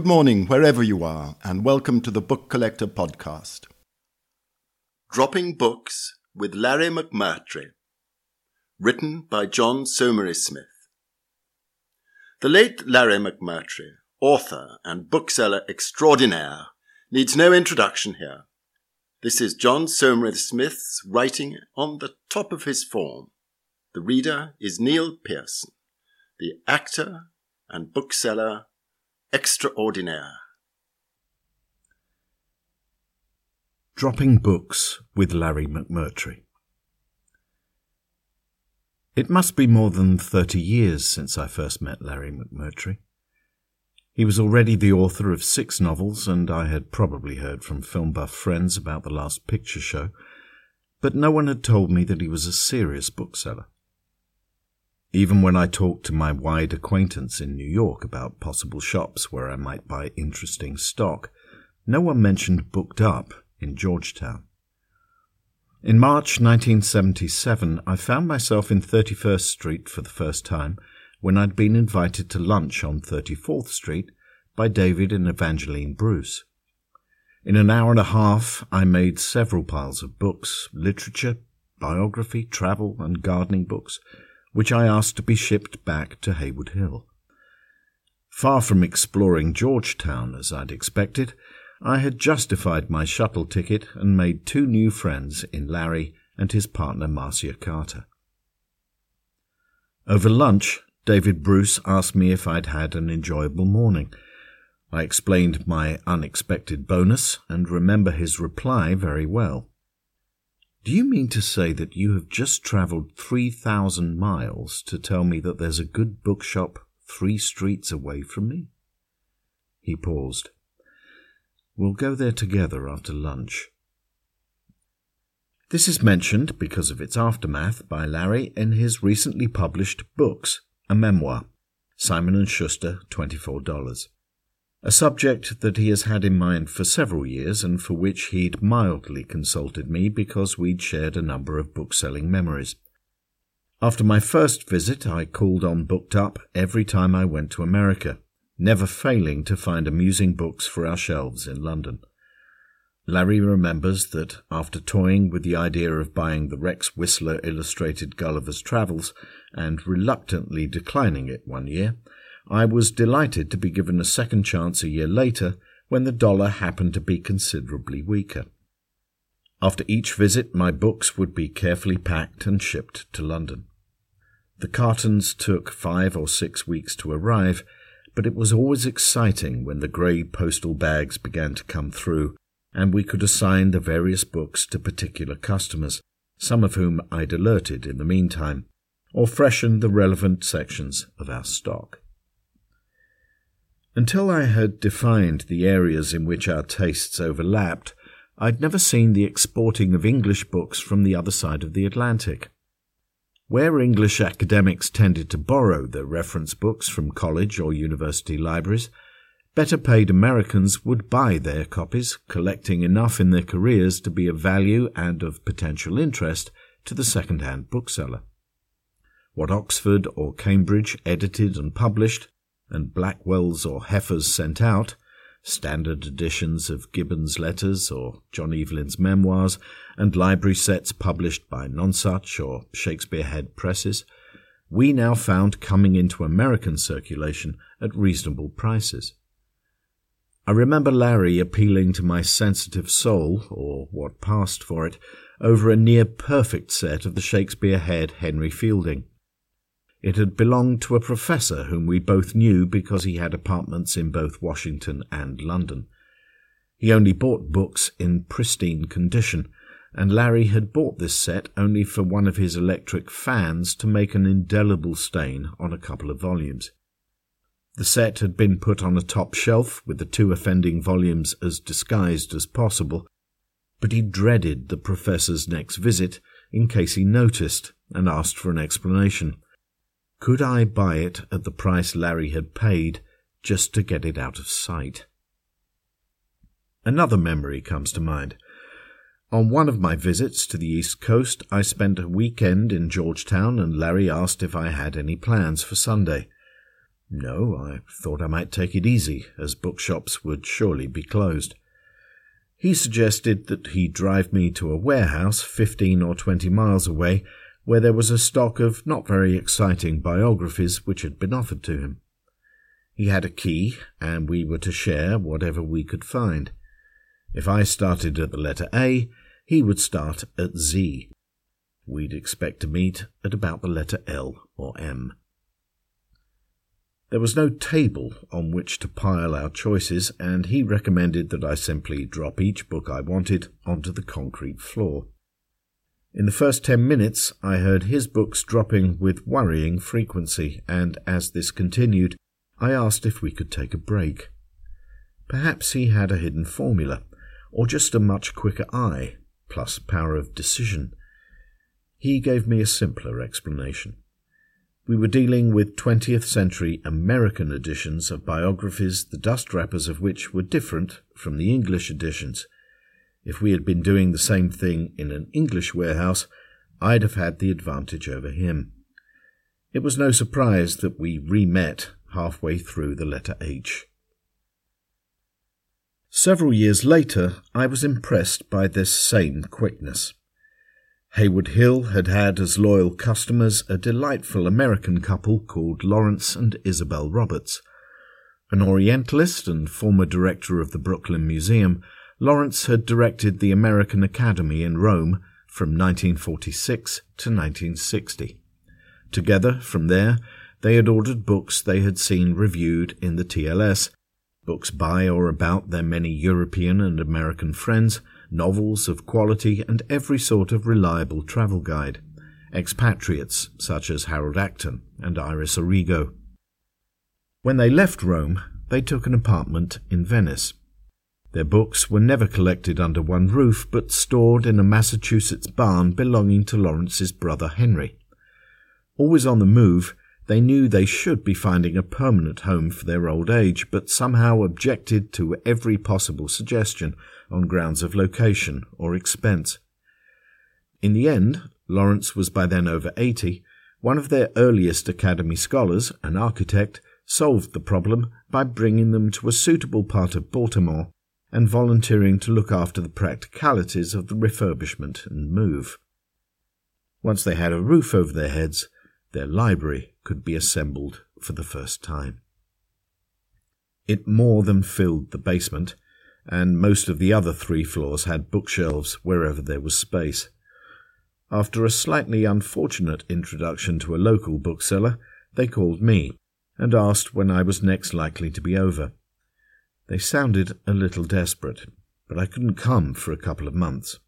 Good morning, wherever you are, and welcome to the Book Collector Podcast. Dropping Books with Larry McMurtry. Written by John Saumarez Smith. The late Larry McMurtry, author and bookseller extraordinaire, needs no introduction here. This is John Saumarez Smith's writing on the top of his form. The reader is Neil Pearson, the actor and bookseller extraordinaire. Dropping Books with Larry McMurtry. It must be more than thirty years since I first met Larry McMurtry. He was already the author of six novels, and I had probably heard from film buff friends about the last picture show, but no one had told me that he was a serious bookseller. Even when I talked to my wide acquaintance in New York about possible shops where I might buy interesting stock, no one mentioned Booked Up in Georgetown. In March 1977, I found myself in 31st Street for the first time when I'd been invited to lunch on 34th Street by David and Evangeline Bruce. In an hour and a half, I made several piles of books, literature, biography, travel, and gardening books, which I asked to be shipped back to Heywood Hill. Far from exploring Georgetown as I'd expected, I had justified my shuttle ticket and made two new friends in Larry and his partner Marcia Carter. Over lunch, David Bruce asked me if I'd had an enjoyable morning. I explained my unexpected bonus and remember his reply very well. Do you mean to say that you have just travelled 3,000 miles to tell me that there's a good bookshop three streets away from me? He paused. We'll go there together after lunch. This is mentioned because of its aftermath by Larry in his recently published books, a memoir, Simon & Schuster, $24 a subject that he has had in mind for several years and for which he'd mildly consulted me because we'd shared a number of book-selling memories. After my first visit, I called on Booked Up every time I went to America, never failing to find amusing books for our shelves in London. Larry remembers that after toying with the idea of buying the Rex Whistler illustrated Gulliver's Travels and reluctantly declining it one year, I was delighted to be given a second chance a year later when the dollar happened to be considerably weaker. After each visit, my books would be carefully packed and shipped to London. The cartons took five or six weeks to arrive, but it was always exciting when the grey postal bags began to come through and we could assign the various books to particular customers, some of whom I'd alerted in the meantime, or freshened the relevant sections of our stock. Until I had defined the areas in which our tastes overlapped, I'd never seen the exporting of English books from the other side of the Atlantic. Where English academics tended to borrow their reference books from college or university libraries, better paid Americans would buy their copies, collecting enough in their careers to be of value and of potential interest to the second hand bookseller. What Oxford or Cambridge edited and published and Blackwell's or Heffer's sent out, standard editions of Gibbon's letters or John Evelyn's memoirs, and library sets published by Nonesuch or Shakespeare Head presses, we now found coming into American circulation at reasonable prices. I remember Larry appealing to my sensitive soul, or what passed for it, over a near perfect set of the Shakespeare Head Henry Fielding. It had belonged to a professor whom we both knew because he had apartments in both Washington and London. He only bought books in pristine condition, and Larry had bought this set only for one of his electric fans to make an indelible stain on a couple of volumes. The set had been put on a top shelf with the two offending volumes as disguised as possible, but he dreaded the professor's next visit in case he noticed and asked for an explanation. Could I buy it at the price Larry had paid just to get it out of sight? Another memory comes to mind. On one of my visits to the East Coast, I spent a weekend in Georgetown and Larry asked if I had any plans for Sunday. No, I thought I might take it easy, as bookshops would surely be closed. He suggested that he drive me to a warehouse fifteen or twenty miles away where there was a stock of not very exciting biographies which had been offered to him. He had a key, and we were to share whatever we could find. If I started at the letter A, he would start at Z. We'd expect to meet at about the letter L or M. There was no table on which to pile our choices, and he recommended that I simply drop each book I wanted onto the concrete floor. In the first ten minutes, I heard his books dropping with worrying frequency, and as this continued, I asked if we could take a break. Perhaps he had a hidden formula, or just a much quicker eye, plus power of decision. He gave me a simpler explanation. We were dealing with 20th century American editions of biographies, the dust wrappers of which were different from the English editions. If we had been doing the same thing in an English warehouse, I'd have had the advantage over him. It was no surprise that we re met halfway through the letter H. Several years later, I was impressed by this same quickness. Heywood Hill had had as loyal customers a delightful American couple called Lawrence and Isabel Roberts. An Orientalist and former director of the Brooklyn Museum, Lawrence had directed the American Academy in Rome from 1946 to 1960. Together, from there, they had ordered books they had seen reviewed in the TLS, books by or about their many European and American friends, novels of quality, and every sort of reliable travel guide, expatriates such as Harold Acton and Iris Origo. When they left Rome, they took an apartment in Venice. Their books were never collected under one roof, but stored in a Massachusetts barn belonging to Lawrence's brother Henry. Always on the move, they knew they should be finding a permanent home for their old age, but somehow objected to every possible suggestion on grounds of location or expense. In the end, Lawrence was by then over 80. One of their earliest Academy scholars, an architect, solved the problem by bringing them to a suitable part of Baltimore and volunteering to look after the practicalities of the refurbishment and move. Once they had a roof over their heads, their library could be assembled for the first time. It more than filled the basement, and most of the other three floors had bookshelves wherever there was space. After a slightly unfortunate introduction to a local bookseller, they called me and asked when I was next likely to be over. They sounded a little desperate, but I couldn't come for a couple of months.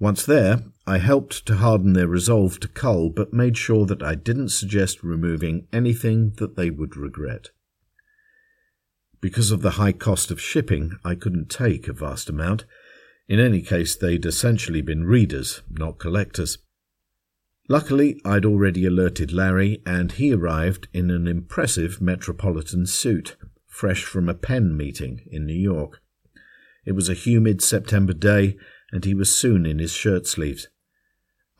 Once there, I helped to harden their resolve to cull, but made sure that I didn't suggest removing anything that they would regret. Because of the high cost of shipping, I couldn't take a vast amount. In any case, they'd essentially been readers, not collectors. Luckily, I'd already alerted Larry, and he arrived in an impressive metropolitan suit, fresh from a PEN meeting in New York. It was a humid September day, and he was soon in his shirt sleeves.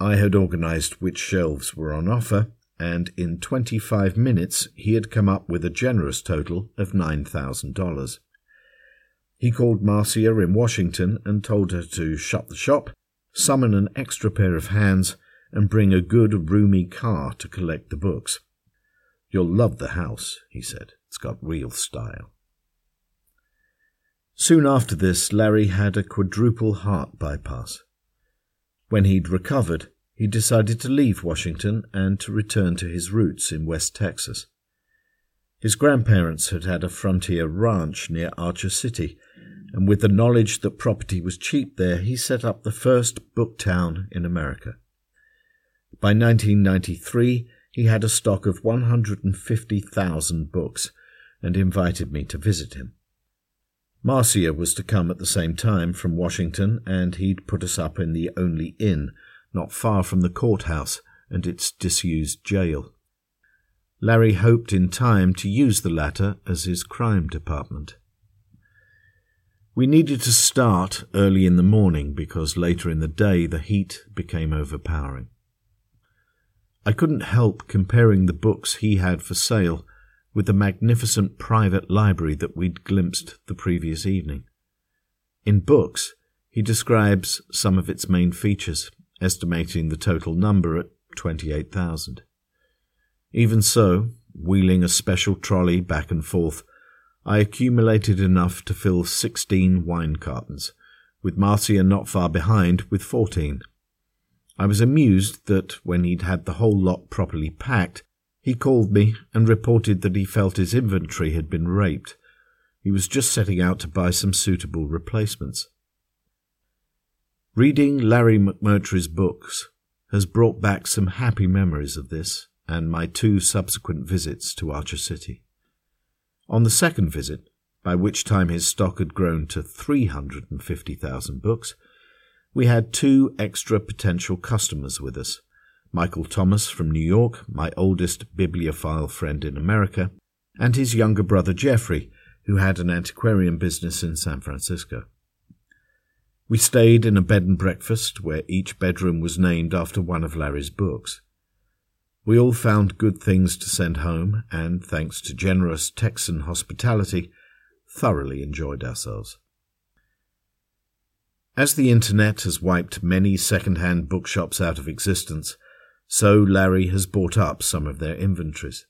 I had organized which shelves were on offer, and in twenty five minutes he had come up with a generous total of nine thousand dollars. He called Marcia in Washington and told her to shut the shop, summon an extra pair of hands, and bring a good, roomy car to collect the books. You'll love the house, he said. It's got real style. Soon after this, Larry had a quadruple heart bypass. When he'd recovered, he decided to leave Washington and to return to his roots in West Texas. His grandparents had had a frontier ranch near Archer City, and with the knowledge that property was cheap there, he set up the first book town in America. By 1993, he had a stock of 150,000 books and invited me to visit him. Marcia was to come at the same time from Washington, and he'd put us up in the only inn not far from the courthouse and its disused jail. Larry hoped in time to use the latter as his crime department. We needed to start early in the morning because later in the day the heat became overpowering. I couldn't help comparing the books he had for sale with the magnificent private library that we'd glimpsed the previous evening. In books, he describes some of its main features, estimating the total number at 28,000. Even so, wheeling a special trolley back and forth, I accumulated enough to fill 16 wine cartons, with Marcia not far behind with 14. I was amused that when he'd had the whole lot properly packed, he called me and reported that he felt his inventory had been raped. He was just setting out to buy some suitable replacements. Reading Larry McMurtry's books has brought back some happy memories of this and my two subsequent visits to Archer City. On the second visit, by which time his stock had grown to 350,000 books, we had two extra potential customers with us Michael Thomas from New York, my oldest bibliophile friend in America, and his younger brother Jeffrey, who had an antiquarian business in San Francisco. We stayed in a bed and breakfast where each bedroom was named after one of Larry's books. We all found good things to send home, and thanks to generous Texan hospitality, thoroughly enjoyed ourselves. As the internet has wiped many second-hand bookshops out of existence, so Larry has bought up some of their inventories.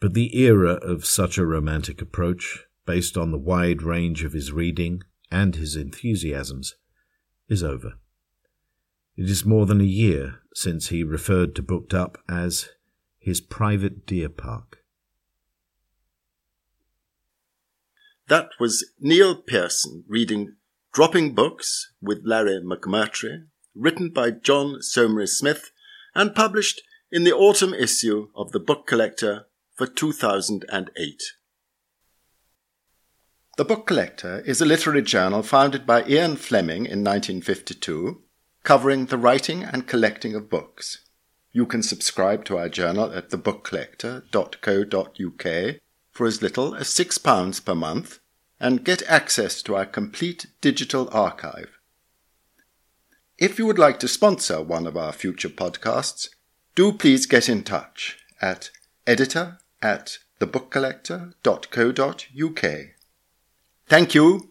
But the era of such a romantic approach, based on the wide range of his reading and his enthusiasms, is over. It is more than a year since he referred to Booked Up as his private deer park. That was Neil Pearson reading Dropping Books with Larry McMurtry, written by John Saumarez Smith and published in the autumn issue of the Book Collector for 2008. The Book Collector is a literary journal founded by Ian Fleming in 1952, covering the writing and collecting of books. You can subscribe to our journal at thebookcollector.co.uk for as little as £6 per month and get access to our complete digital archive. If you would like to sponsor one of our future podcasts, do please get in touch at editor at thebookcollector.co.uk. Thank you